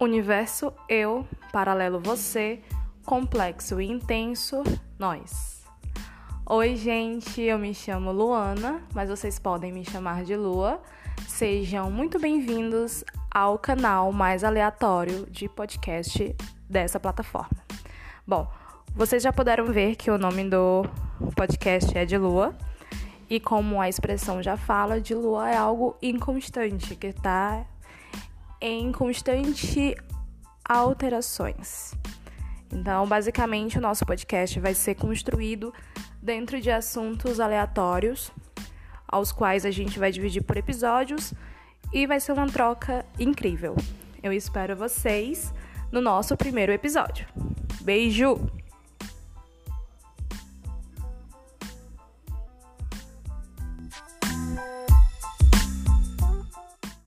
Universo eu, paralelo você, complexo e intenso nós. Oi, gente, eu me chamo Luana, mas vocês podem me chamar de Lua. Sejam muito bem-vindos ao canal mais aleatório de podcast dessa plataforma. Bom, vocês já puderam ver que o nome do podcast é de Lua. E como a expressão já fala, de lua é algo inconstante, que está em constante alterações. Então, basicamente, o nosso podcast vai ser construído dentro de assuntos aleatórios, aos quais a gente vai dividir por episódios e vai ser uma troca incrível. Eu espero vocês no nosso primeiro episódio. Beijo!